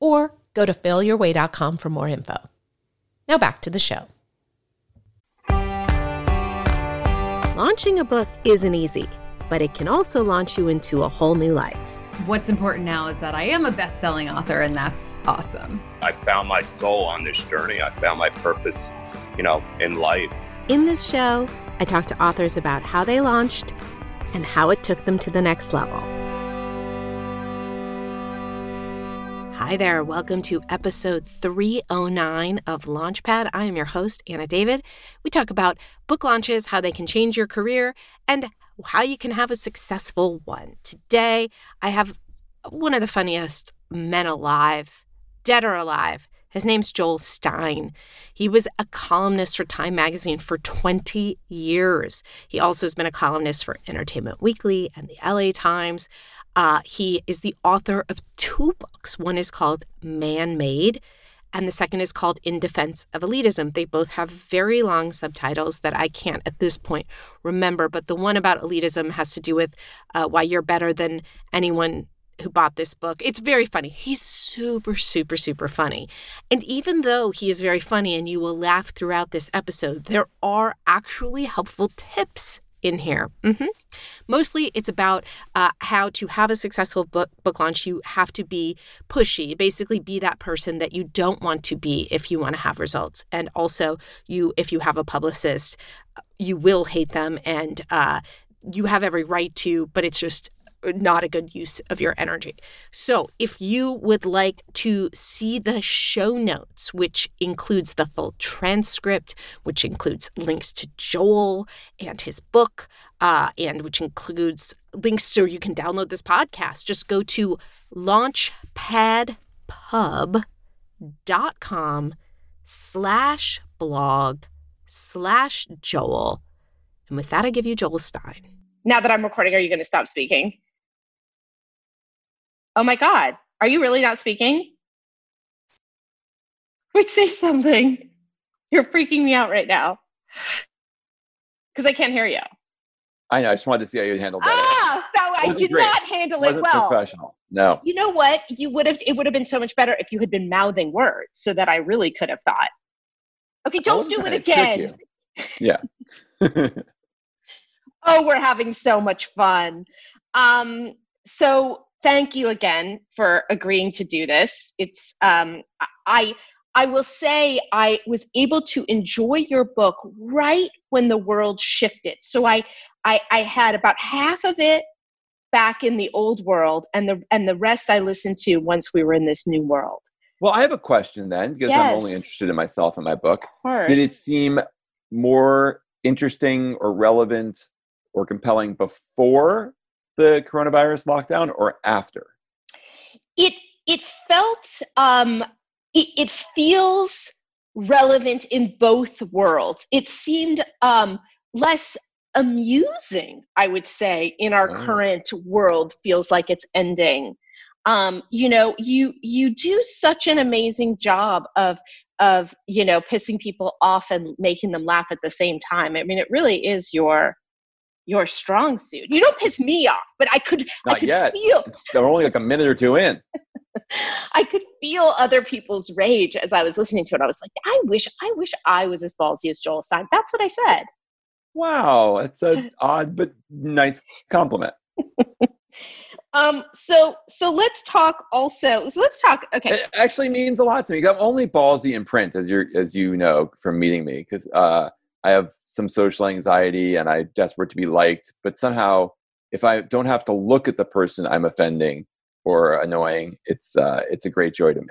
or go to failyourway.com for more info. Now back to the show. Launching a book isn't easy, but it can also launch you into a whole new life. What's important now is that I am a best selling author, and that's awesome. I found my soul on this journey. I found my purpose, you know, in life. In this show, I talk to authors about how they launched and how it took them to the next level. Hi there. Welcome to episode 309 of Launchpad. I am your host, Anna David. We talk about book launches, how they can change your career, and how you can have a successful one. Today, I have one of the funniest men alive, dead or alive. His name's Joel Stein. He was a columnist for Time Magazine for 20 years. He also has been a columnist for Entertainment Weekly and the LA Times. Uh, he is the author of two books. One is called Man Made, and the second is called In Defense of Elitism. They both have very long subtitles that I can't at this point remember, but the one about elitism has to do with uh, why you're better than anyone who bought this book. It's very funny. He's super, super, super funny. And even though he is very funny and you will laugh throughout this episode, there are actually helpful tips in here. Mm-hmm. Mostly, it's about uh, how to have a successful book book launch. You have to be pushy, basically, be that person that you don't want to be if you want to have results. And also, you, if you have a publicist, you will hate them, and uh, you have every right to. But it's just not a good use of your energy. So, if you would like to see the show notes, which includes the full transcript, which includes links to Joel and his book, uh, and which includes links so you can download this podcast, just go to launchpadpub.com slash blog slash Joel. And with that, I give you Joel Stein. Now that I'm recording, are you going to stop speaking? Oh my God, are you really not speaking? Wait, say something. You're freaking me out right now. Because I can't hear you. I know. I just wanted to see how you handled that. Ah, no, I did great. not handle it, it well. Professional. No. You know what? You would have. It would have been so much better if you had been mouthing words, so that I really could have thought. Okay, don't do it again. Yeah. oh, we're having so much fun. Um, so thank you again for agreeing to do this. It's um, I I will say I was able to enjoy your book right when the world shifted. So I I, I had about half of it back in the old world, and the and the rest I listened to once we were in this new world. Well, I have a question then, because yes. I'm only interested in myself and my book. Did it seem more interesting or relevant or compelling before the coronavirus lockdown or after? It it felt um, it, it feels relevant in both worlds. It seemed um, less amusing, I would say, in our oh. current world. Feels like it's ending. Um, you know, you you do such an amazing job of of you know pissing people off and making them laugh at the same time. I mean, it really is your your strong suit. You don't piss me off, but I could Not I could yet. feel they're only like a minute or two in. I could feel other people's rage as I was listening to it. I was like, I wish I wish I was as ballsy as Joel Stein. That's what I said. Wow, it's an odd but nice compliment. um so so let's talk also so let's talk okay it actually means a lot to me i'm only ballsy in print as you as you know from meeting me because uh I have some social anxiety and I'm desperate to be liked, but somehow if I don't have to look at the person I'm offending or annoying, it's uh, it's a great joy to me.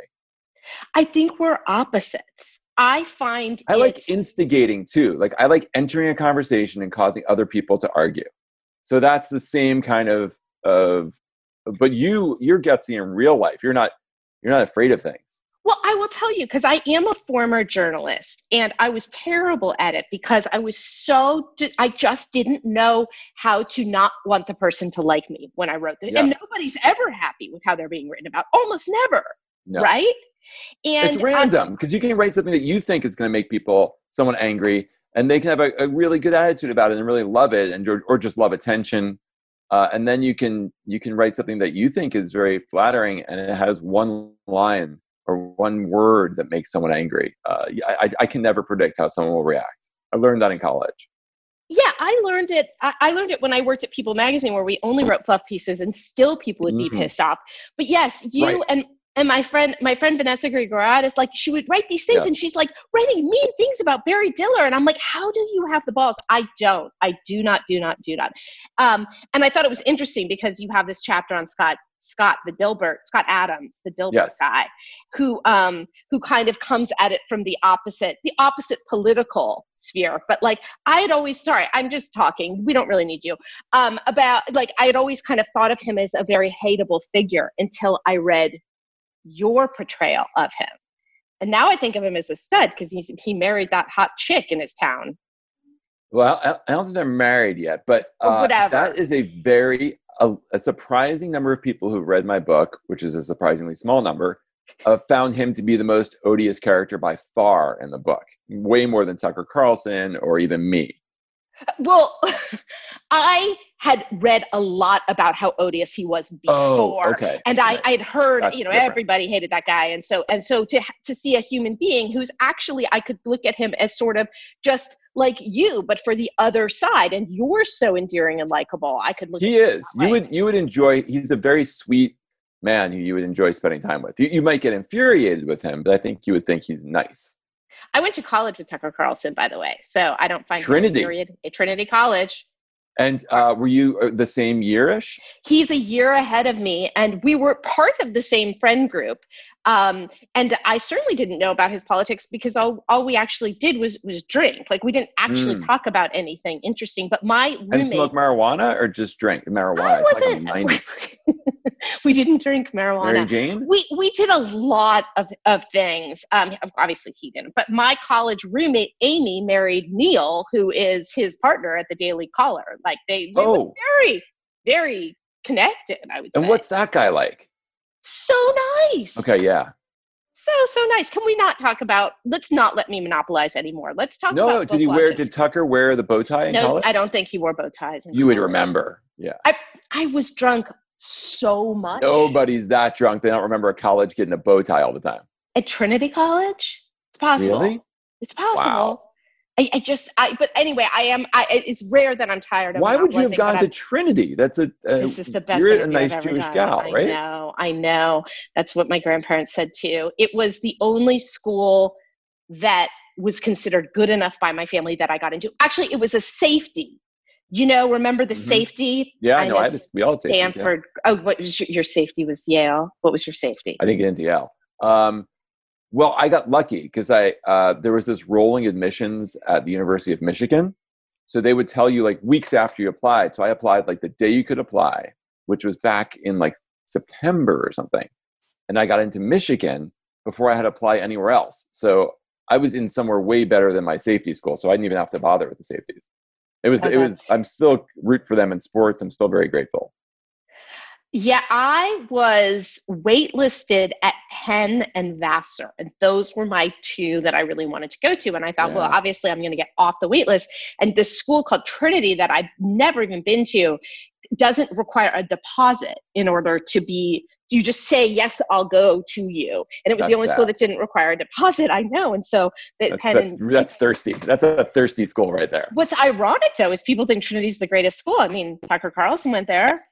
I think we're opposites. I find I it... like instigating too. Like I like entering a conversation and causing other people to argue. So that's the same kind of of but you you're gutsy in real life. You're not you're not afraid of things. Well, I will tell you because I am a former journalist and I was terrible at it because I was so, I just didn't know how to not want the person to like me when I wrote this. Yes. And nobody's ever happy with how they're being written about, almost never. No. Right? And it's random because you can write something that you think is going to make people, someone angry, and they can have a, a, really good attitude about it and really love it and or, or just love attention uh, and then you can you can write something that you think is very flattering and it has one line or one word that makes someone angry uh, I, I can never predict how someone will react. I learned that in college. Yeah i learned it i learned it when i worked at people magazine where we only wrote fluff pieces and still people would be mm-hmm. pissed off. But yes you right. and and my friend my friend vanessa grigoriadis like she would write these things yes. and she's like writing mean things about barry diller. And i'm like how do you have the balls? I don't. I do not do not do not. Um, and i thought it was interesting because you have this chapter on scott Scott the Dilbert, Scott Adams, the Dilbert yes. guy, who um who kind of comes at it from the opposite, the opposite political sphere. But like I had always sorry, I'm just talking. We don't really need you. Um about like I had always kind of thought of him as a very hateable figure until I read your portrayal of him. And now I think of him as a stud because he's he married that hot chick in his town. Well, I don't think they're married yet, but uh, that is a very a, a, surprising number of people who've read my book, which is a surprisingly small number, uh, found him to be the most odious character by far in the book, way more than Tucker Carlson or even me. Well, I had read a lot about how odious he was oh, before, oh, okay. and I I had heard That's you know everybody hated that guy, and so and so to to see a human being who's actually I could look at him as sort of just like you, but for the other side, and you're so endearing and likable. I could look. He is. You would you would enjoy. He's a very sweet man who you would enjoy spending time with. You, you might get infuriated with him, but I think you would think he's nice. I went to college with Tucker Carlson, by the way, so I don't find Trinity at Trinity College. And uh, were you uh, the same yearish? He's a year ahead of me, and we were part of the same friend group. Um, and I certainly didn't know about his politics because all, all we actually did was was drink. Like we didn't actually mm. talk about anything interesting. But my roommate and smoke marijuana or just drink marijuana. I wasn't, we didn't drink marijuana. Mary Jane? We we did a lot of, of things. Um, obviously he didn't, but my college roommate Amy married Neil, who is his partner at the Daily Caller. Like they, they oh. very very connected. I would. And say. what's that guy like? So nice. Okay, yeah. So so nice. Can we not talk about? Let's not let me monopolize anymore. Let's talk. No, did he wear? Did Tucker wear the bow tie? no, college? I don't think he wore bow ties. you college. would remember. Yeah. I I was drunk so much. Nobody's that drunk. They don't remember a college getting a bow tie all the time. At Trinity College? It's possible. Really? It's possible. Wow. I, I, just, I, but anyway, I am, I, it's rare that I'm tired of Why would you have gone to Trinity? That's a, uh, this is the best you're a nice Jewish done. gal, I right? I know, I know. That's what my grandparents said too. It was the only school that was considered good enough by my family that I got into. Actually, it was a safety you know, remember the mm-hmm. safety? Yeah, I know. I just, we all had Stanford. Yeah. Oh, what was your, your, safety was Yale. What was your safety? I didn't get into Yale. Um, well, I got lucky because I uh, there was this rolling admissions at the University of Michigan, so they would tell you like weeks after you applied. So I applied like the day you could apply, which was back in like September or something, and I got into Michigan before I had to apply anywhere else. So I was in somewhere way better than my safety school, so I didn't even have to bother with the safeties. It was. it was. I'm still root for them in sports. I'm still very grateful. Yeah, I was waitlisted at Penn and Vassar, and those were my two that I really wanted to go to. And I thought, yeah. well, obviously, I'm going to get off the waitlist. And this school called Trinity that I've never even been to doesn't require a deposit in order to be you just say yes i'll go to you and it was that's the only sad. school that didn't require a deposit i know and so that that's, that's, and, that's, thirsty that's a thirsty school right there what's ironic though is people think trinity's the greatest school i mean tucker carlson went there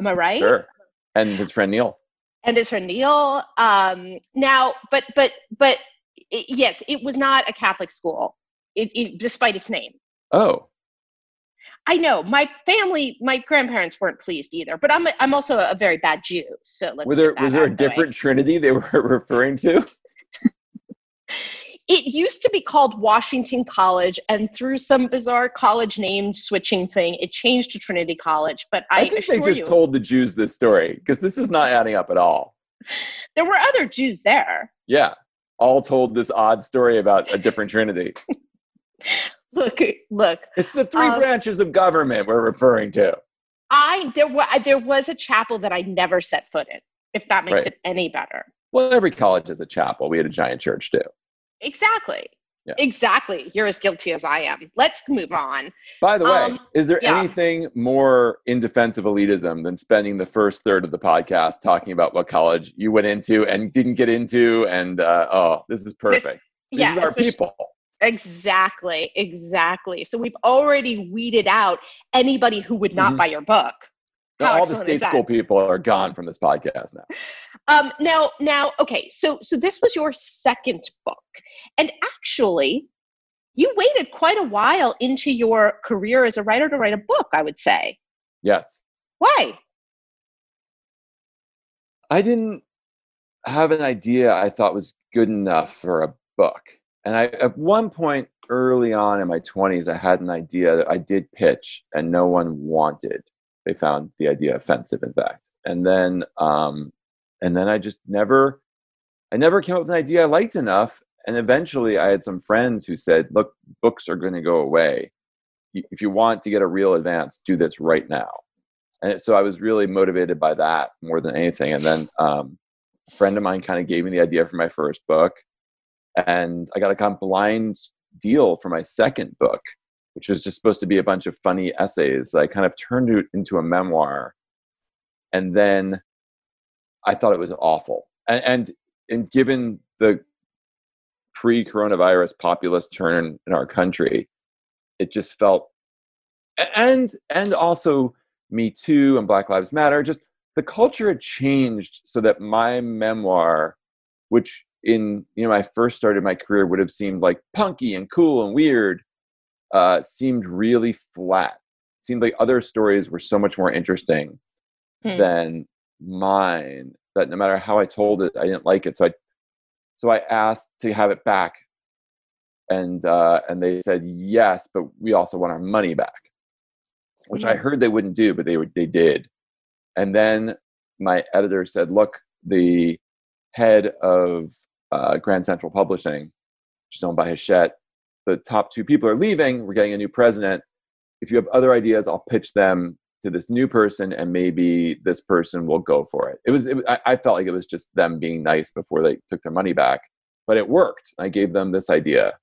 am i right sure and his friend neil and his friend neil um, now but but but it, yes it was not a catholic school it, it, despite its name oh I know my family, my grandparents weren't pleased either, but I'm a, I'm also a very bad Jew. So let's. Were there was there a different way. Trinity they were referring to? it used to be called Washington College, and through some bizarre college name switching thing, it changed to Trinity College. But I, I think they just you, told the Jews this story because this is not adding up at all. there were other Jews there. Yeah, all told this odd story about a different Trinity. Look, look. It's the three Um, branches of government we're referring to. I there was there was a chapel that I never set foot in. If that makes Right. it any better. Well, every college has a chapel. We had a giant church too. Exactly. Yeah. Exactly. You're as guilty as I am. Let's move on. By the way, Um, is there yeah. anything more in defense of elitism than spending the first third of the podcast talking about what college you went into and didn't get into? And uh, oh, this is perfect. These yeah, are our people. Exactly. Exactly. So we've already weeded out anybody who would not Mhm. buy your book. How all the state school people are gone from this podcast now. Um, now, now, okay. So, so this was your second book, and actually, you waited quite a while into your career as a writer to write a book. I would say. Yes. Why? I didn't have an idea I thought was good enough for a book. And I, at one point early on in my 20s, I had an idea that I did pitch and no one wanted. They found the idea offensive, in fact. And then, um, and then I just never, I never came up with an idea I liked enough. And eventually I had some friends who said, look, books are going to go away. If you want to get a real advance, do this right now and so I was really motivated by that more than anything. And then um, a friend of mine kind of gave me the idea for my first book, and I got a kind of blind deal for my second book, which was just supposed to be a bunch of funny essays that I kind of turned it into a memoir. And then I thought it was awful, and and, and given the pre-coronavirus populist turn in our country, it just felt and and also me Too and Black Lives Matter, just the culture had changed so that my memoir, which in you know I first started my career would have seemed like punky and cool and weird, uh, seemed really flat. seemed like other stories were so much more interesting Hmm. than mine. That no matter how I told it, I didn't like it. So I so I asked to have it back, and uh, and they said yes, but we also want our money back which I Mhm. heard they wouldn't do, but they would, they did. And then my editor said, "Look, the head of uh, Grand Central Publishing, which is owned by Hachette, the top two people are leaving. We're getting a new president. If you have other ideas, I'll pitch them to this new person, and maybe this person will go for it." It was, it, I, felt like it was just them being nice before they took their money back, but it worked. I gave them this idea,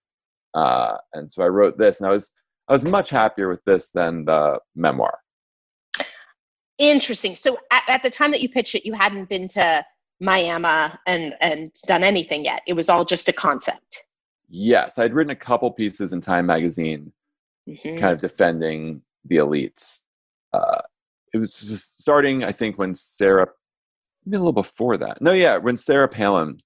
uh, and so I wrote this, and I was I was much happier with this than the memoir. Interesting. So at, at the time that you pitched it, you hadn't been to Miami and and done anything yet. It was all just a concept. Yes, I'd written a couple pieces in Time magazine, Mhm. kind of defending the elites. Uh, it was just starting, I think, when Sarah, maybe a little before that. No, yeah, when Sarah Palin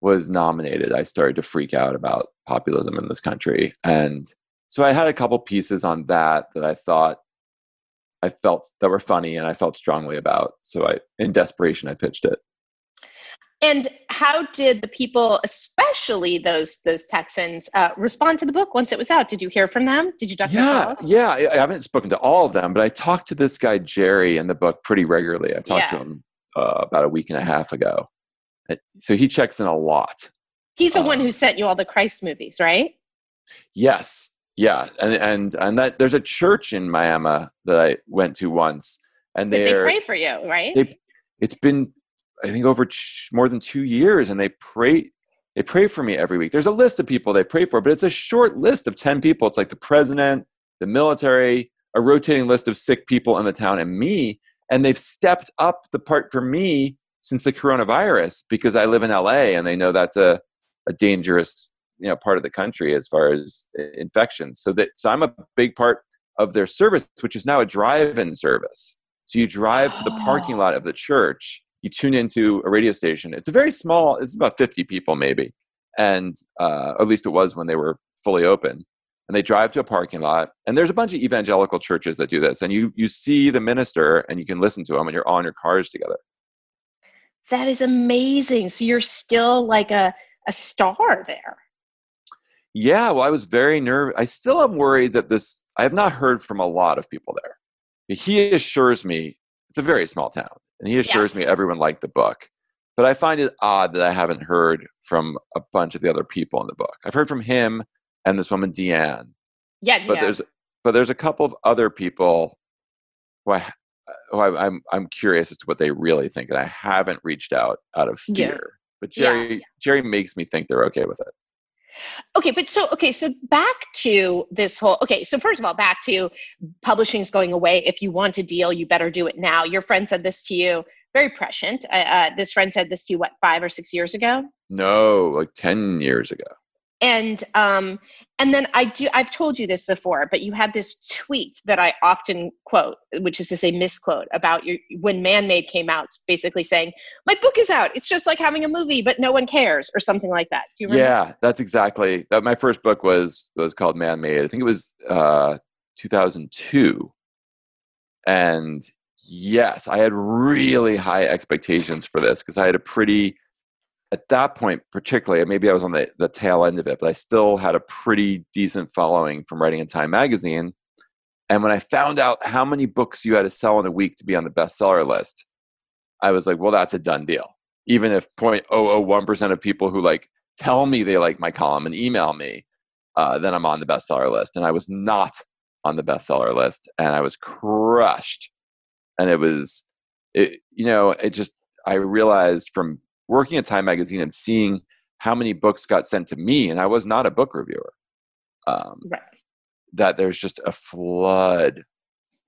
was nominated, I started to freak out about populism in this country, and so I had a couple pieces on that that I thought I felt that were funny and I felt strongly about. So I, in desperation, I pitched it. And how did the people, especially those those Texans, uh, respond to the book once it was out? Did you hear from them? Did you their yeah, calls? yeah. I I haven't spoken to all of them, but I talked to this guy Jerry in the book pretty regularly. I talked to him uh, about a week and a half ago, so he checks in a lot. He's the one Um, who sent you all the Christ movies, right? Yes, yeah, and and and that there's a church in Miami that I went to once, and they they're pray for you, right? they it's been I think over ch- more than two years, and they pray they pray for me every week. There's a list of people they pray for, but it's a short list of ten people. It's like the president, the military, a rotating list of sick people in the town, and me. And they've stepped up the part for me since the coronavirus because I live in LA, and they know that's a a dangerous you know part of the country as far as uh, infections. So that so I'm a big part of their service, which is now a drive-in service. So you drive to the parking lot of the church. You tune into a radio station. It's a very small. It's about 50 people maybe, and uh, at least it was when they were fully open. And they drive to a parking lot, and there's a bunch of evangelical churches that do this. And you you see the minister, and you can listen to him, and you're on your cars together. that is amazing. So you're still like a a star there. Yeah, well, I was very nervous. I still am worried that this. I have not heard from a lot of people there. He assures me it's a very small town, and he assures me everyone liked the book. but I find it odd that I haven't heard from a bunch of the other people in the book. I've heard from him and this woman Deanne, Yeah, but there's but there's a couple of other people who I who I, I'm I'm curious as to what they really think, and I haven't reached out out of Yeah. fear. But Yeah, Jerry Jerry makes me think they're okay with it. Okay, but so okay, so back to this whole okay, so first of all, back to publishing's going away. If you want a deal, you better do it now. Your friend said this to you, very prescient. Uh, uh, this friend said this to you what five or six years ago, No, like ten years ago. And um, and then I do. I've told you this before, but you had this tweet that I often quote, which is to say misquote about your when Man Made came out, basically saying my book is out. It's just like having a movie, but no one cares, or something like that. Do you remember? Yeah, that's exactly. That my first book was was called Man Made. I think it was uh, 2002, and yes, I had really high expectations for this because I had a pretty, at that point particularly, maybe I was on the the tail end of it, but I still had a pretty decent following from writing in Time magazine. And when I found out how many books you had to sell in a week to be on the bestseller list, I was like, well, that's a done deal. Even if 0.001% of people who like tell me they like my column and email me, uh, then I'm on the bestseller list. And I was not on the bestseller list, and I was crushed. And it was, it, you know, it just I realized from working at Time Magazine and seeing how many books got sent to me, and I was not a book reviewer. Um, Right. That there's just a flood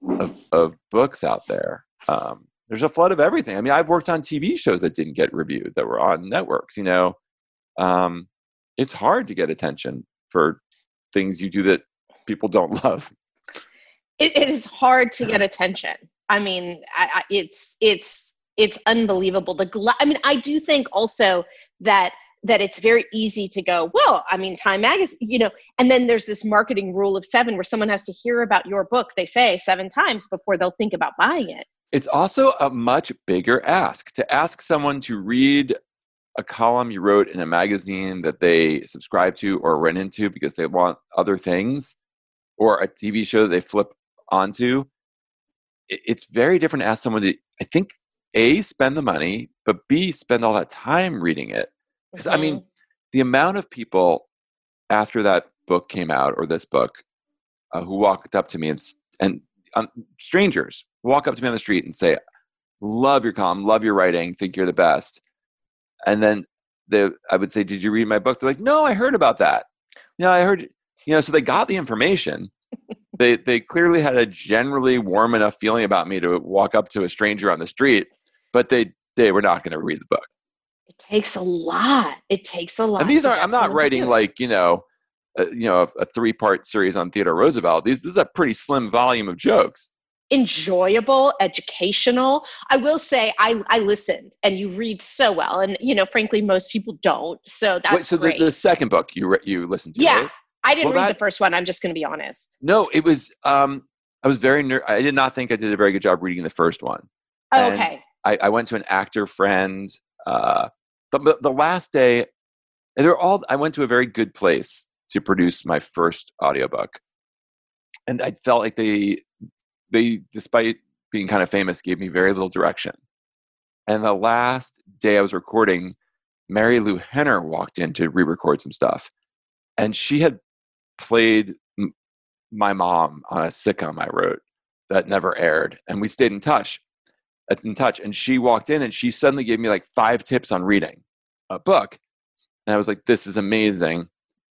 of of books out there. Um, there's a flood of everything. I mean, I've worked on TV shows that didn't get reviewed that were on networks. You know, um, it's hard to get attention for things you do that people don't love. it, it is hard to get attention. I mean, I, I, it's it's it's unbelievable. The gla- I mean, I do think also that that it's very easy to go. Well, I mean, Time Magazine, you know, and then there's this marketing rule of seven where someone has to hear about your book. They say seven times before they'll think about buying it. It's also a much bigger ask to ask someone to read a column you wrote in a magazine that they subscribe to or run into because they want other things, or a TV show they flip onto. It's very different to ask someone to, I think, A, spend the money, but B, spend all that time reading it. Because I mean, the amount of people after that book came out or this book uh, who walked up to me and and um, strangers walk up to me on the street and say, "Love your column, love your writing, think you're the best," and then they, I would say, "Did you read my book?" They're like, "No, I heard about that." Yeah, I heard. You know, so they got the information. they they clearly had a generally warm enough feeling about me to walk up to a stranger on the street, but they they were not going to read the book. it takes a lot. It takes a lot. and these are I'm not writing like you know uh, you know a, a three part series on theodore roosevelt these this is a pretty slim volume of jokes enjoyable, educational. I will say I I listened and you read so well and you know frankly most people don't. So that's Wait, so the, the second book you re- you listened to yeah. right? I didn't Well, read that- the first one. I'm just going to be honest. no it was um i was very ner- i did not think i did a very good job reading the first one Oh, okay. I, I went to an actor friend uh the, the- last day and they're all i went to a very good place to produce my first audiobook. And i felt like they they despite being kind of famous gave me very little direction. And the last day i was recording Marilu Henner walked in to re-record some stuff. And she had played m- my mom on a sitcom i wrote that never aired and we stayed in touch in touch. And she walked in and she suddenly gave me like five tips on reading a book. And i was like this is amazing.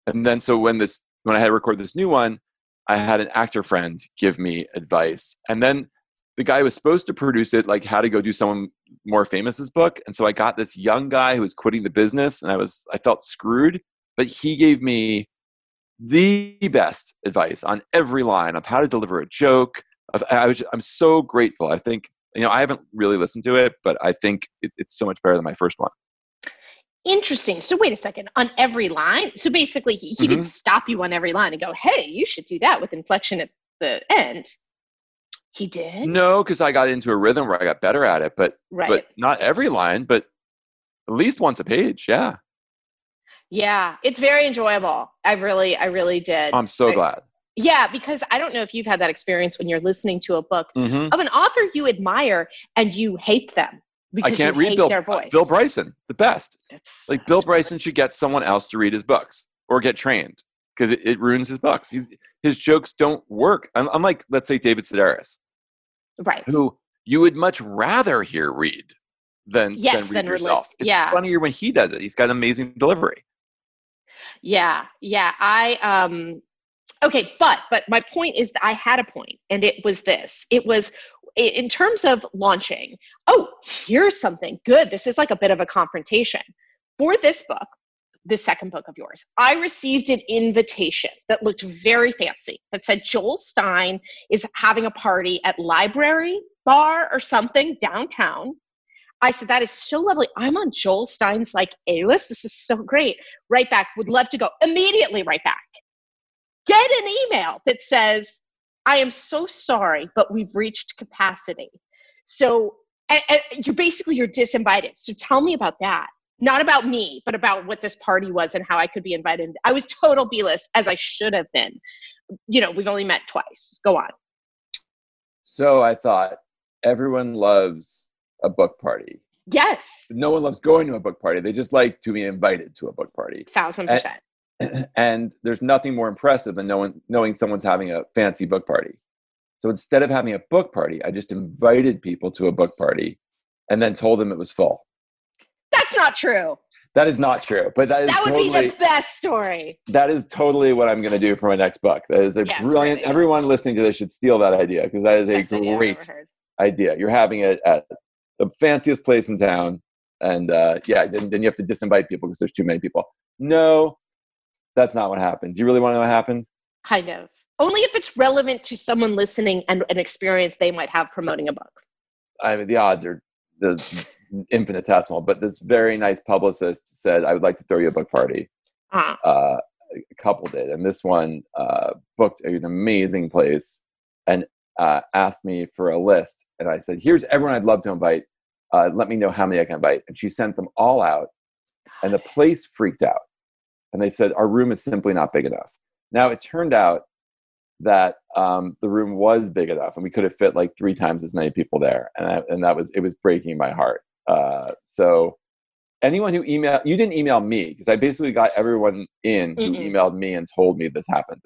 And then so when this when i had to record this new one i had an actor friend give me advice. And then the guy was supposed to produce it like how to go do someone more famous's book. And so i got this young guy who was quitting the business and i was i felt screwed. But he gave me the best advice on every line of how to deliver a joke of, I was, i'm so grateful. I think you know i haven't really listened to it but i think it, it's so much better than my first one Interesting. So wait a second. On every line. So basically, he, he Mm-hmm. didn't stop you on every line and go, "Hey, you should do that with inflection at the end." He did. no because i got into a rhythm where i got better at it but Right. but not every line but at least once a page yeah yeah, it's very enjoyable. I really, I really did. i'm so I- glad Yeah, because I don't know if you've had that experience when you're listening to a book hmm of an author you admire and you hate them. because I can't you read hate Bill. their voice. Bill Bryson, the best. That's, Like Bill Bryson should get someone else to read his books or get trained because it, it ruins his books. He's, his jokes don't work. Un- Unlike, let's say, David Sedaris, Right. who you would much rather hear read than, Yes, than read than release- yourself. It's yeah. funnier when he does it. He's got amazing delivery. Yeah, yeah. I um okay, but but my point is that I had a point and it was this. It was in terms of launching. Oh, here's something good. This is like a bit of a confrontation. For this book, the second book of yours, I received an invitation that looked very fancy that said Joel Stein is having a party at library bar or something downtown. I said, that is so lovely. I'm on Joel Stein's like A list. This is so great. Right back, would love to go. Immediately, right back. Get an email that says, I am so sorry, but we've reached capacity. So and, and you're basically you're disinvited. So tell me about that. Not about me, but about what this party was and how I could be invited. I was total B list as I should have been. You know, we've only met twice. Go on. So I thought everyone loves a book party. Yes, No one loves going to a book party. They just like to be invited to a book party. thousand And- percent. and there's nothing more impressive than knowing, knowing someone's having a fancy book party. So instead of having a book party, I just invited people to a book party and then told them it was full. That's not true. That is not true, but that is That would totally be the best story. that is totally what I'm going to do for my next book. That is a it's brilliant. great. Everyone listening to this should steal that idea because that is a Best great idea. You're having it at the fanciest place in town, and uh, yeah, then, then you have to disinvite people because there's too many people. No, that's not what happened. Do you really want to know what happened? Kind of. Only if it's relevant to someone listening and an experience they might have promoting a book. I mean, the odds are the infinitesimal. But this very nice publicist said, "I would like to throw you a book party." Uh, Uh, a couple did, and this one uh, booked an amazing place and uh, asked me for a list. And I said, "Here's everyone I'd love to invite. Uh, let me know how many I can invite." And she sent them all out, and the place freaked out. And they said, "Our room is simply not big enough." Now it turned out that um, the room was big enough, and we could have fit like three times as many people there, and that, and that was it was breaking my heart. Uh, so anyone who emailed you didn't email me because I basically got everyone in who Mm-mm. emailed me and told me this happened.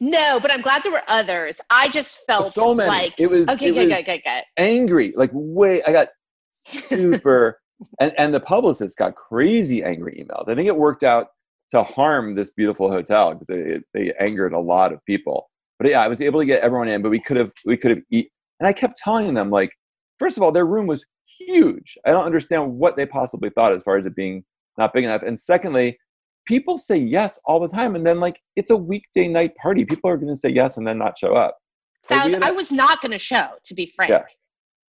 no, but I'm glad there were others. I just felt so many. like it was okay, it good, was good, good, good. angry, like way. I got super, and and the publicist got crazy angry emails. I think it worked out to harm this beautiful hotel because they they angered a lot of people. But yeah, I was able to get everyone in, but we could have we could have eat. And I kept telling them like, first of all, their room was huge. I don't understand what they possibly thought as far as it being not big enough. And secondly, people say yes all the time, and then like it's a weekday night party. People are going to say yes and then not show up. Like, we Thousand, had a- I was not going to show, to be frank. Yeah.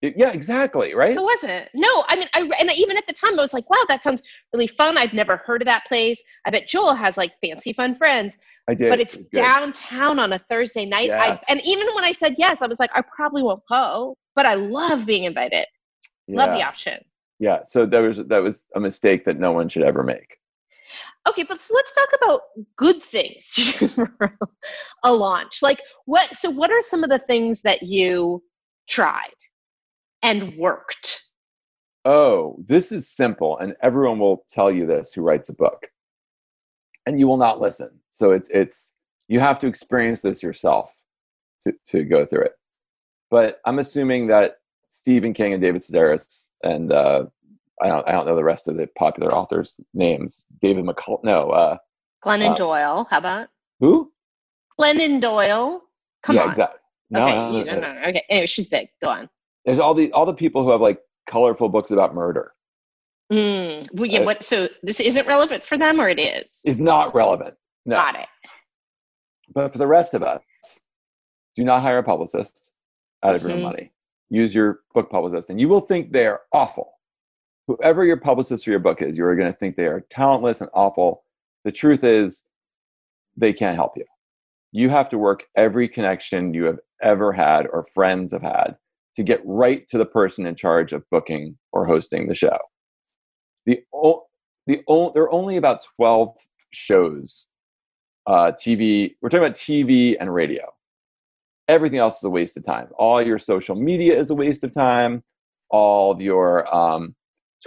Yeah, exactly, right? It wasn't. No, I mean, I and even at the time, I was like, "Wow, that sounds really fun." I've never heard of that place. I bet Joel has like fancy, fun friends. I did, but it's good. downtown on a Thursday night. Yes. I, and even when I said yes, I was like, I probably won't go, but I love being invited. Love the option. Yeah, so that was that was a mistake that no one should ever make. Okay, but so let's talk about good things for a launch. Like what? So what are some of the things that you tried and worked? Oh, this is simple, and everyone will tell you this who writes a book, and you will not listen. So it's it's you have to experience this yourself to to go through it. But I'm assuming that Stephen King and David Sedaris and uh, I don't I don't know the rest of the popular authors' names. David McCull, no, uh, Glennon Uh, Doyle. How about who? Glennon Doyle? Come yeah, on. exactly. No, okay, no, no, no, okay. Anyway, she's big. Go on. There's all the all the people who have like colorful books about murder. Mm. Well, yeah, Uh, what? So this isn't relevant for them, or it is? Is not relevant. No. Got it. But for the rest of us, do not hire a publicist out of your own Mhm. money. Use your book publicist, and you will think they are awful. Whoever your publicist for your book is, you are going to think they are talentless and awful. The truth is, they can't help you. You have to work every connection you have ever had or friends have had to get right to the person in charge of booking or hosting the show. The, o- the o- there are only about 12 shows uh, TV. We're talking about TV and radio. Everything else is a waste of time. All your social media is a waste of time. all of your um,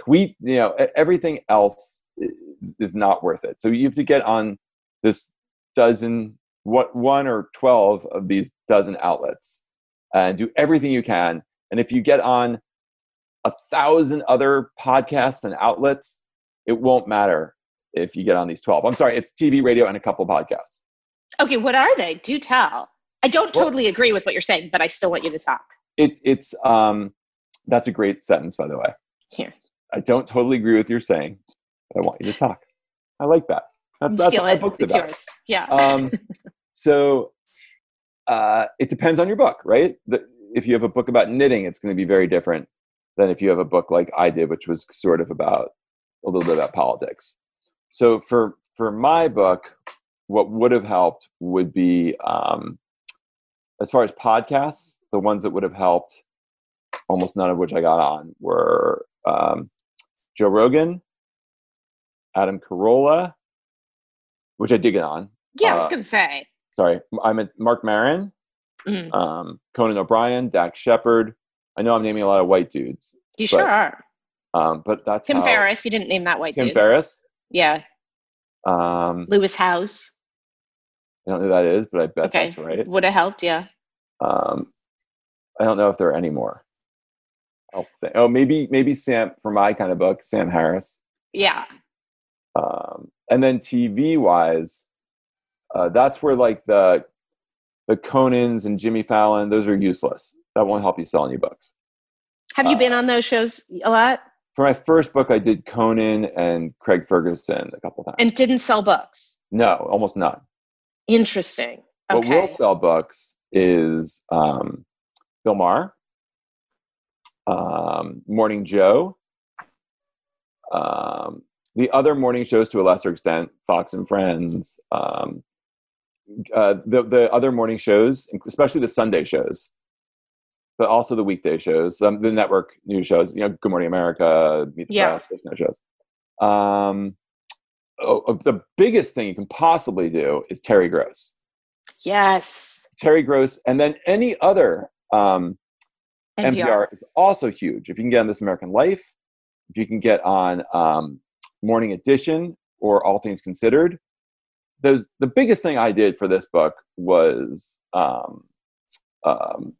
tweet, you know, everything else is, is not worth it. So you have to get on this dozen, what one or twelve of these dozen outlets, and do everything you can. And if you get on a thousand other podcasts and outlets, it won't matter if you get on these twelve. I'm sorry, it's TV, radio, and a couple podcasts. Okay, what are they? Do tell. I don't Well- totally agree with what you're saying, but I still want you to talk. It, it's um, that's a great sentence, by the way. Here. I don't totally agree with your saying, but I want you to talk. I like that. That's, that's what my book's It's about. yours. Yeah. Um, so uh, it depends on your book, right? The, if you have a book about knitting, it's going to be very different than if you have a book like I did, which was sort of about a little bit about politics. So for for my book, what would have helped would be um, as far as podcasts, the ones that would have helped, almost none of which I got on were um, Joe Rogan, Adam Carolla, which I did get on. yeah, I was uh, going to say. Sorry, I'm at Marc Maron, Mhm. um, Conan O'Brien, Dax Shepard. I know I'm naming a lot of white dudes, You sure are. um, but that's Tim how- Ferriss, you didn't name that white Tim dude. Ferriss. Yeah. Um, Lewis Howes. I don't know who that is, but I bet Okay. that's right. Would have helped, yeah. Um, I don't know if there are any more. Oh, maybe maybe Sam for my kind of book, Sam Harris. Yeah. Um, and then TV wise, uh, that's where like the the Conans and Jimmy Fallon, those are useless. That won't help you sell any books. Have you Uh, been on those shows a lot For my first book, I did Conan and Craig Ferguson a couple times. and didn't sell books? no, almost none. Interesting. What will sell books is um, Bill Maher, um, Morning Joe, um, the other morning shows to a lesser extent, Fox and Friends, um, uh, the the other morning shows, especially the Sunday shows, but also the weekday shows, um, the network news shows. You know, Good Morning America, Meet the Yeah. Press, those kind of shows. Um, oh, uh, the biggest thing you can possibly do is Terry Gross. Yes. Terry Gross, and then any other um, NPR. NPR is also huge. If you can get on This American Life, if you can get on um, Morning Edition or All Things Considered, those the biggest thing I did for this book was um, um,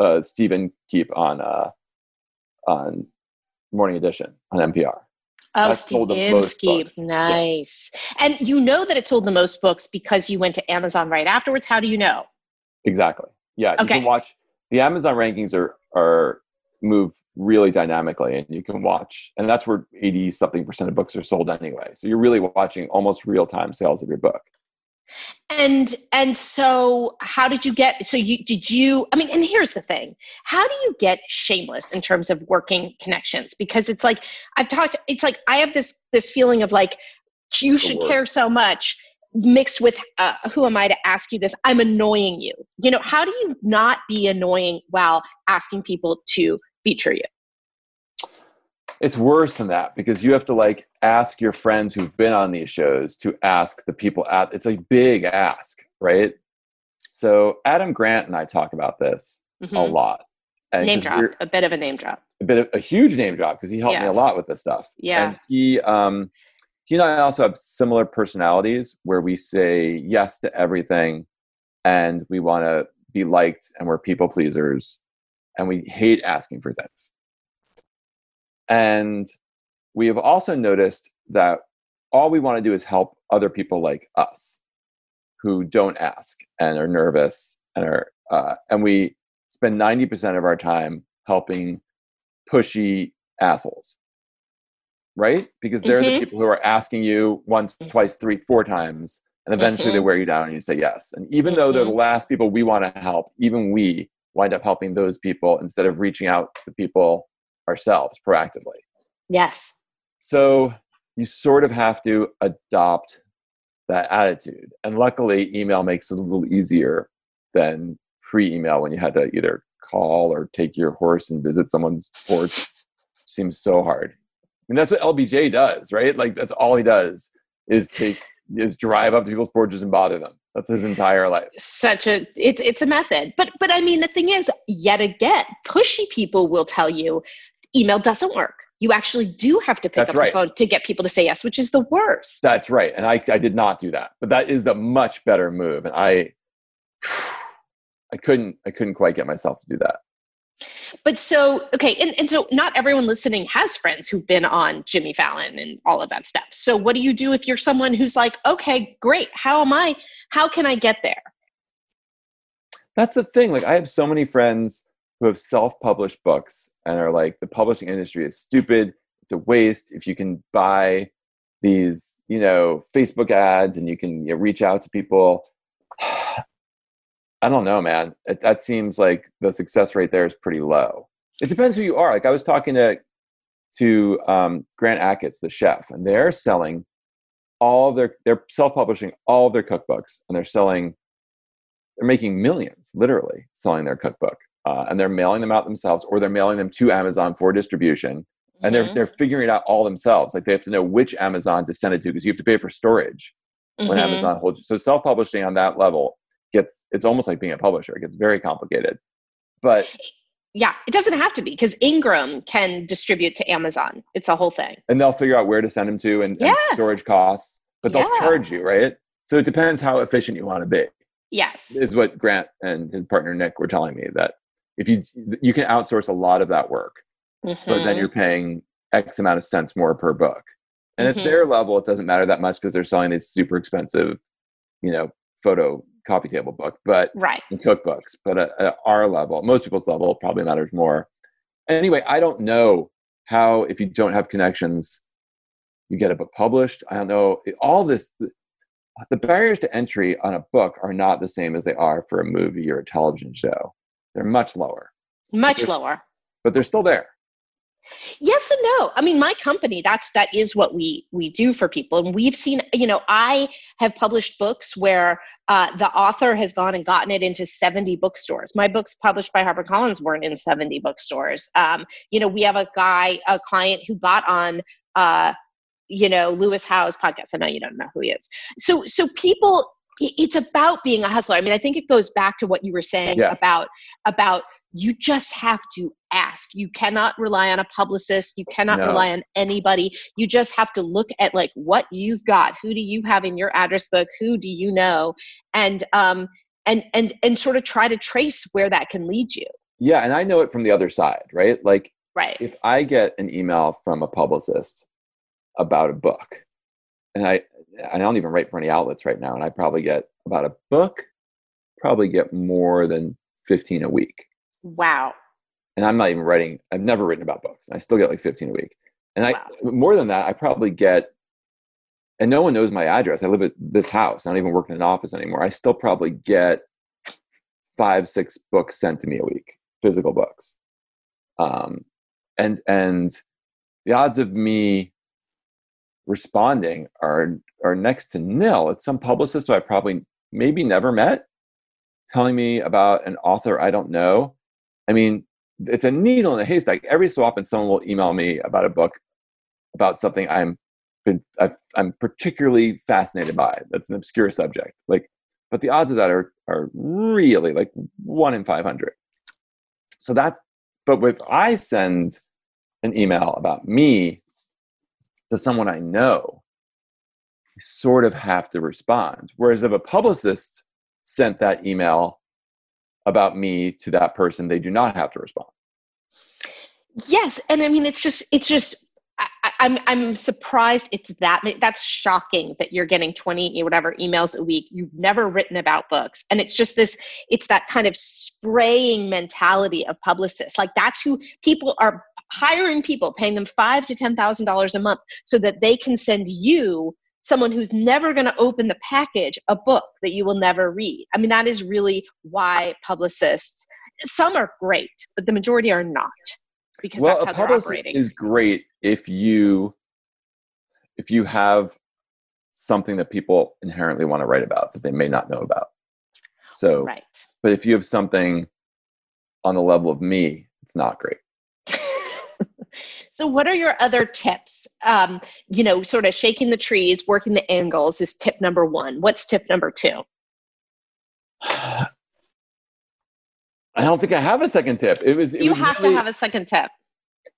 uh, Steve Inskeep on uh, on Morning Edition on NPR. Oh, That's Steve sold the Inskeep. books. Yeah. Nice. And you know that it sold the most books because you went to Amazon right afterwards. How do you know? Exactly. Yeah, you Okay. can watch the Amazon rankings are are move really dynamically, and you can watch, and that's where eighty something percent of books are sold anyway. So you're really watching almost real time sales of your book. And and so how did you get so you did you I mean and here's the thing. How do you get shameless in terms of working connections? Because it's like I've talked it's like I have this this feeling of like you should care so much mixed with uh, who am I to ask you this? I'm annoying you. You know, how do you not be annoying while asking people to feature you? It's worse than that because you have to like ask your friends who've been on these shows to ask the people at. It's a big ask, right? So Adam Grant and I talk about this a Mhm. lot. And Name drop, a bit of a name drop. a bit of a huge name drop because he helped me a lot with this stuff. Yeah. And he um he and I also have similar personalities where we say yes to everything and we want to be liked and we're people pleasers and we hate asking for things. And we have also noticed that all we want to do is help other people like us who don't ask and are nervous and are uh, and we spend 90% of our time helping pushy assholes right because they're Mhm. the people who are asking you once twice three four times and eventually they Mhm. wear you down and you say yes and even though they're the last people we want to help even we wind up helping those people instead of reaching out to people ourselves proactively Yes. so you sort of have to adopt that attitude. And luckily, email makes it a little easier than pre email when you had to either call or take your horse and visit someone's porch. Seems so hard. I mean, that's what LBJ does, right? Like, that's all he does is take, is drive up to people's porches and bother them. That's his entire life. Such a it's it's a method. But but I mean the thing is, yet again, pushy people will tell you email doesn't work. You actually do have to pick That's up right. the phone to get people to say yes, which is the worst. That's right. And I, I did not do that. But that is the much better move. And I I couldn't I couldn't quite get myself to do that. But so, okay, and, and so not everyone listening has friends who've been on Jimmy Fallon and all of that stuff. So what do you do if you're someone who's like, okay, great, how am I, how can I get there? That's the thing. Like I have so many friends who have self-published books and are like the publishing industry is stupid. It's a waste. If you can buy these, you know, Facebook ads and you can you know, reach out to people. I don't know, man. It, that seems like the success rate there is pretty low. It depends who you are. Like I was talking to to um, Grant Achatz, the chef, and they're selling all of their they're self-publishing all of their cookbooks, and they're selling they're making millions, literally selling their cookbook, uh, and they're mailing them out themselves, or they're mailing them to Amazon for distribution, and they're Mhm, they're figuring it out all themselves. Like they have to know which Amazon to send it to because you have to pay for storage when mhm. Amazon holds you. So self-publishing on that level gets it's almost like being a publisher. It gets very complicated. But Yeah, it doesn't have to be because Ingram can distribute to Amazon. It's a whole thing. and they'll figure out where to send them to and, and storage costs, but they'll Yeah. charge you, right? So it depends how efficient you want to be. Yes. Is what Grant and his partner Nick were telling me that if you you can outsource a lot of that work, but then Mhm. you're paying X amount of cents more per book. And Mhm. at their level, it doesn't matter that much because they're selling these super expensive, you know, photo coffee table book, but right. cookbooks. But at, at our level, most people's level, probably matters more. Anyway, I don't know how if you don't have connections, you get a book published. I don't know all this. The barriers to entry on a book are not the same as they are for a movie or a television show. They're much lower, Much lower. but they're still there. yes and no i mean my company that's that is what we we do for people and we've seen you know i have published books where uh, the author has gone and gotten it into 70 bookstores. My books published by harpercollins weren't in 70 bookstores. Um, you know we have a guy a client who got on uh, you know Lewis Howes' podcast. I know you don't know who he is. So so people it's about being a hustler. I mean i think it goes back to what you were saying Yes. about about you just have to ask. You cannot rely on a publicist. You cannot No. rely on anybody. You just have to look at like what you've got. Who do you have in your address book? Who do you know? And um and and and sort of try to trace where that can lead you. Yeah, and I know it from the other side, right? Like right. if I get an email from a publicist about a book, and I I don't even write for any outlets right now, and I probably get about a book, probably get more than fifteen a week. Wow And I'm not even writing. I've never written about books. I still get like fifteen a week, and I Wow. more than that. I probably get, and no one knows my address. I live at this house. I don't even work in an office anymore. I still probably get five, six books sent to me a week, physical books. Um, and and the odds of me responding are are next to nil. It's some publicist who I probably maybe never met telling me about an author I don't know. I mean, it's a needle in a haystack. Every so often, someone will email me about a book about something I'm been, I've, I'm particularly fascinated by. That's an obscure subject. Like, but the odds of that are are really like one in five hundred. So that, but if I send an email about me to someone I know, I sort of have to respond. Whereas if a publicist sent that email about me to that person, they do not have to respond. yes and i mean it's just it's just I, I- I'm I'm surprised it's that. That's shocking that you're getting 20 whatever emails a week. You've never written about books, and it's just this. It's that kind of spraying mentality of publicists. Like that's who people are hiring people, paying them five to ten thousand dollars a month, so that they can send you someone who's never going to open the package a book that you will never read. I mean, that is really why publicists. Some are great, but the majority are not because well, that's a how they're publicist operating. is great if you if you have something that people inherently want to write about that they may not know about. So, right. but if you have something on the level of me, it's not great. So, what are your other tips? Um, you know, sort of shaking the trees, working the angles is tip number one. What's tip number two? I don't think I have a second tip. It was it you was have really, to have a second tip.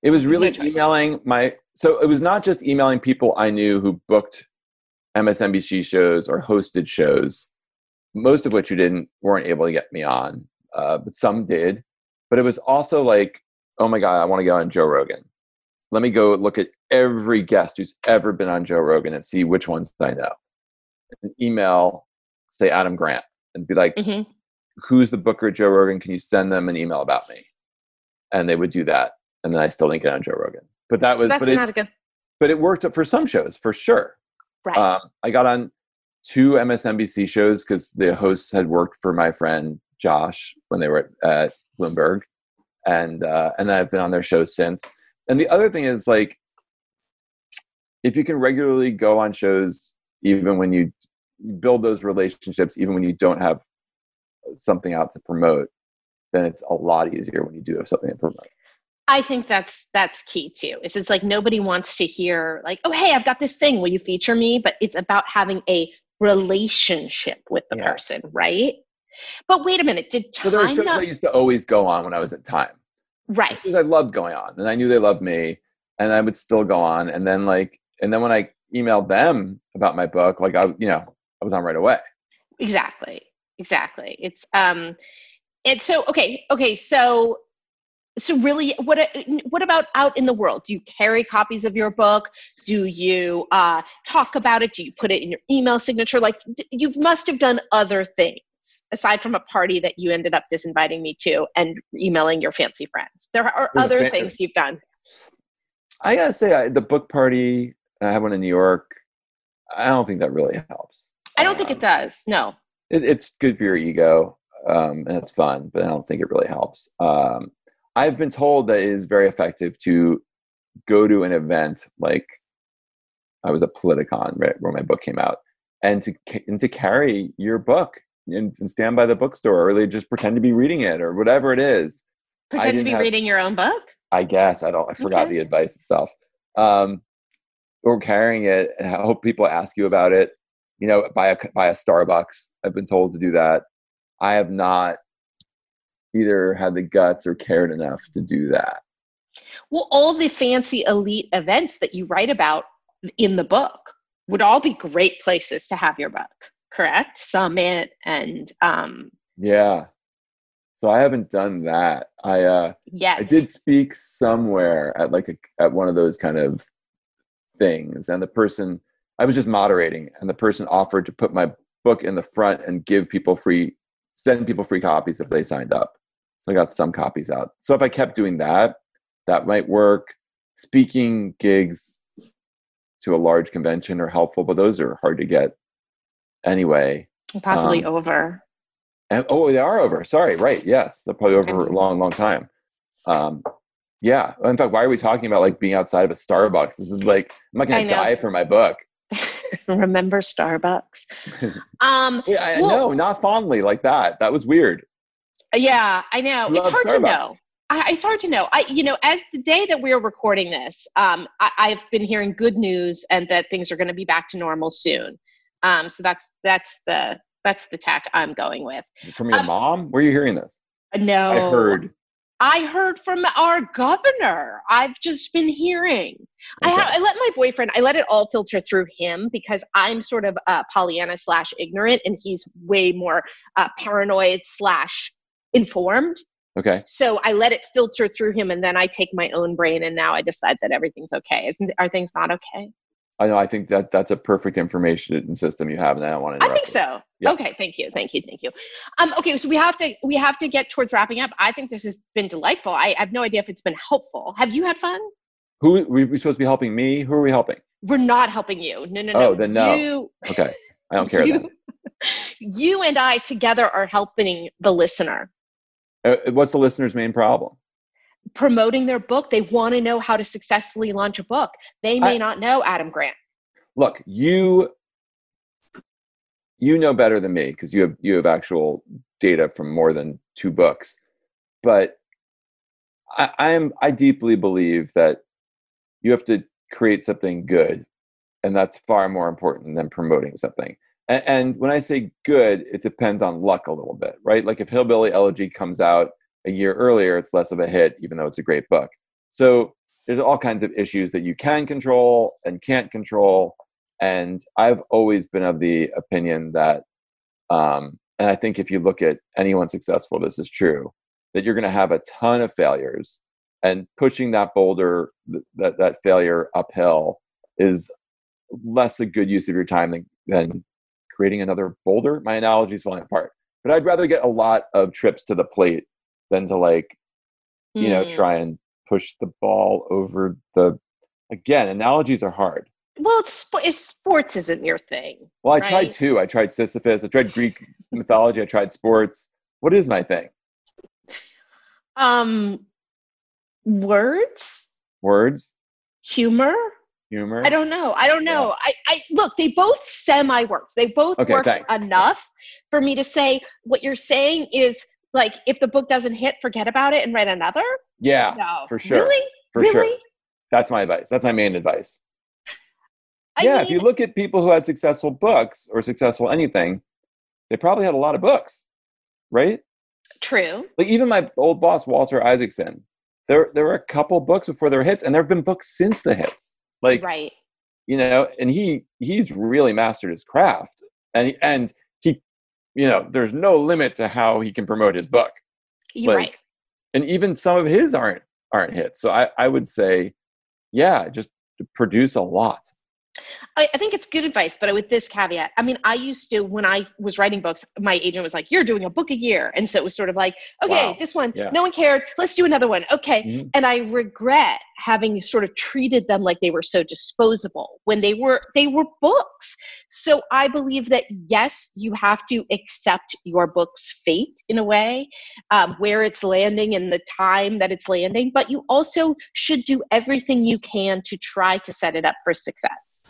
It was really emailing my so it was not just emailing people I knew who booked MSNBC shows or hosted shows, most of which you didn't weren't able to get me on, uh, but some did. But it was also like, oh my god, I want to go on Joe Rogan. Let me go look at every guest who's ever been on Joe Rogan and see which ones I know. And email, say Adam Grant, and be like, hmm who's the booker Joe Rogan? Can you send them an email about me? And they would do that, and then I still didn't get on Joe Rogan. But that So was, that's but it, not a good. but it worked for some shows for sure. Right. Um, I got on two MSNBC shows because the hosts had worked for my friend Josh when they were at, at Bloomberg, and uh, and then I've been on their shows since. And the other thing is like, if you can regularly go on shows, even when you you build those relationships, even when you don't have something out to promote, then it's a lot easier when you do have something to promote. I think that's that's key too. Is it's like nobody wants to hear like, oh hey, I've got this thing. Will you feature me? But it's about having a relationship with the Yeah. person, right? But wait a minute, did time So there were shows not I used to always go on when I was at Time. Right? Because I loved going on, and I knew they loved me, and I would still go on. And then like, and then when I emailed them about my book, like I, you know, I was on right away. Exactly. Exactly. It's um it's so okay, okay, so so really what what about out in the world? Do you carry copies of your book? Do you uh talk about it? Do you put it in your email signature? Like you must have done other things aside from a party that you ended up disinviting me to and emailing your fancy friends. There are other fa- things you've done. I gotta say, I, the book party, I had one in New York. I don't think that really helps. I don't think Um, it does. No. it, it's good for your ego um, and it's fun, but I don't think it really helps. Um, I've been told that it is very effective to go to an event like I was at Politicon, right, where my book came out, and to and to carry your book and, and stand by the bookstore, or they just pretend to be reading it, or whatever it is. Pretend to be have- reading your own book? I guess I don't. I forgot Okay. the advice itself. Um, or carrying it, and I hope people ask you about it. You know, buy a buy a Starbucks. I've been told to do that. I have not either had the guts or cared enough to do that. Well, all the fancy elite events that you write about in the book would all be great places to have your book, correct? Summit and um Yeah. So I haven't done that. I uh, yes. I did speak somewhere at like a, at one of those kind of things, and the person I was just moderating, and the person offered to put my book in the front and give people free, send people free copies if they signed up. So I got some copies out. So if I kept doing that, that might work. Speaking gigs to a large convention are helpful, but those are hard to get anyway. possibly um, over. And oh, they are over. Sorry, right? Yes, they're probably over a long, long time. Um, yeah. In fact, why are we talking about like being outside of a Starbucks? This is like I'm not going to die for my book. Remember Starbucks? um Yeah, I Well- know, not fondly like that. That was weird. yeah, I know. You It's love hard to know. I, it's hard to know. I, you know, as the day that we're recording this, um, I, I've been hearing good news and that things are going to be back to normal soon. Um, so that's that's the that's the tack I'm going with. From your Um, mom? Where are you hearing this? No, I heard. I heard from our governor. I've just been hearing. I, ha- I let my boyfriend. I let it all filter through him because I'm sort of uh, Pollyanna slash ignorant, and he's way more uh, paranoid slash informed. Okay. So I let it filter through him, and then I take my own brain, and now I decide that everything's okay. Isn't are things not okay? I know. I think that that's a perfect information system you have, and I don't want to. I think so. Yeah. Okay, thank you, thank you, thank you. Um, okay, so we have to we have to get towards wrapping up. I think this has been delightful. I, I have no idea if it's been helpful. Have you had fun? Who we we supposed to be helping me? Who are we helping? We're not helping you. No, no, Oh, no. then no. You, Okay, I don't care. you, you and I together are helping the listener Uh, What's the listener's main problem? Promoting their book. They want to know how to successfully launch a book. They may I- not know Adam Grant. look you you know better than me because you have you have actual data from more than two books but I, i'm i deeply believe that you have to create something good and that's far more important than promoting something and, and when i say good it depends on luck a little bit right like if hillbilly elegy comes out a year earlier, it's less of a hit, even though it's a great book. So there's all kinds of issues that you can control and can't control. And I've always been of the opinion that, um, and I think if you look at anyone successful, this is true, that you're going to have a ton of failures. And pushing that boulder, that, that failure uphill, is less a good use of your time than, than creating another boulder. My analogy is falling apart. But I'd rather get a lot of trips to the plate than to like, you know, Mm. try and push the ball over the. Again, analogies are hard. Well, it's, spo- it's sports isn't your thing. Well, I Right. tried two. I tried Sisyphus. I tried Greek mythology. I tried sports. What is my thing? Um, words, Words, humor. humor. I don't know. I don't know. I, I look. They both semi worked. They both Okay, worked thanks. enough for me to say what you're saying is like if the book doesn't hit, forget about it and write another. Yeah, no, for sure. Really, for really. sure. That's my advice. That's my main advice. I yeah, mean, if you look at people who had successful books or successful anything, they probably had a lot of books, right? true. Like even my old boss Walter Isaacson, there there were a couple books before their hits, and there have been books since the hits. Like right. you know, and he he's really mastered his craft, and and you know, there's no limit to how he can promote his book. You're like, right. and even some of his aren't aren't hits. So I I would say, yeah, just produce a lot. I, I think it's good advice, but with this caveat. I mean, I used to when I was writing books, my agent was like, "You're doing a book a year," and so it was sort of like, "Okay, Wow. this one, Yeah. no one cared. Let's do another one." Okay, Mhm. and I regret having sort of treated them like they were so disposable when they were they were books. So I believe that yes, you have to accept your book's fate in a way, um, where it's landing and the time that it's landing, but you also should do everything you can to try to set it up for success.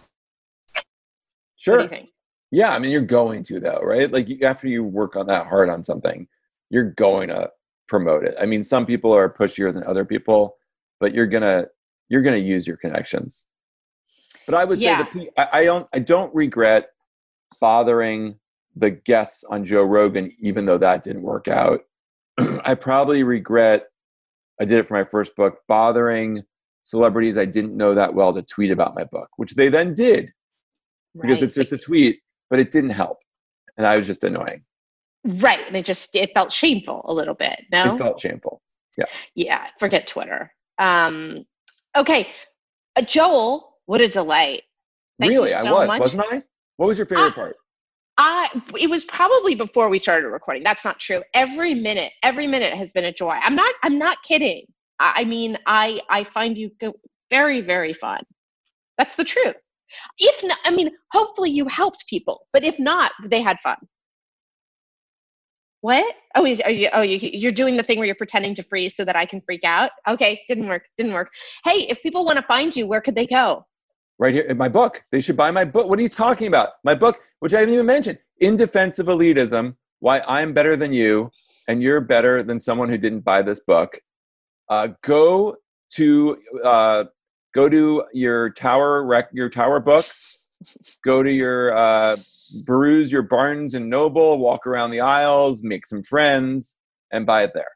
Sure. What do you think? Yeah, I mean, you're going to though, right? Like you, after you work on that hard on something, you're going to promote it. I mean, some people are pushier than other people, but you're gonna you're gonna use your connections. But I would Yeah. say the, I, I don't I don't regret bothering the guests on Joe Rogan, even though that didn't work out. I probably regret I did it for my first book, bothering celebrities I didn't know that well to tweet about my book, which they then did because Right. it's just a tweet, but it didn't help. And I was just annoying. right, and it just it felt shameful a little bit. No, It felt shameful. yeah, Yeah. forget Twitter. Um, okay, uh, Joel, what a delight. Thank really, I was, much. wasn't I? What was your favorite part? I it was probably before we started recording. That's not true. Every minute, every minute has been a joy. I'm not. I'm not kidding. I, I mean, I I find you go, very very fun. That's the truth. If not, I mean, hopefully you helped people. But if not, they had fun. What? Oh, is, are you? Oh, you, you're doing the thing where you're pretending to freeze so that I can freak out. Okay, didn't work. Didn't work. Hey, if people want to find you, where could they go? Right here in my book. They should buy my book. What are you talking about? My book, which I haven't even mentioned, In Defense of Elitism Why I'm Better Than You and You're Better Than Someone Who Didn't Buy This Book. Uh, go to uh, go to your tower rec- your tower books go to your uh, peruse your barnes and noble walk around the aisles make some friends and buy it there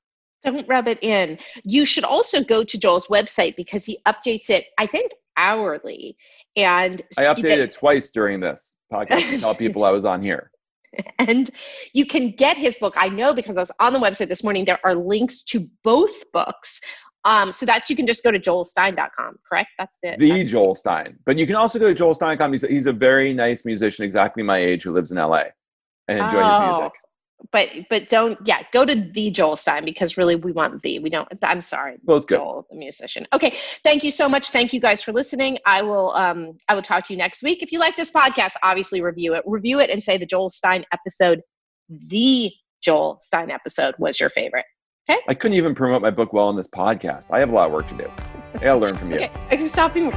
Don't rub it in. You should also go to Joel's website because he updates it, I think, hourly. And i updated it twice during this podcast to tell people i was on here and you can get his book. I know because I was on the website this morning. There are links to both books. Um, so that you can just go to joelstein.com, correct? That's it. the That's- Joel Stein. But you can also go to joelstein.com. He's, he's a very nice musician, exactly my age, who lives in LA and enjoys his Oh. music. but but don't yeah, go to the Joel Stein because really we want the. We don't I'm sorry. Both good. Joel, the musician. Okay, thank you so much. Thank you guys for listening. I will um I will talk to you next week. If you like this podcast, obviously review it. Review it and say the Joel Stein episode, the Joel Stein episode was your favorite. I couldn't even promote my book well on this podcast. I have a lot of work to do. I gotta learn from you. Okay, I can stop being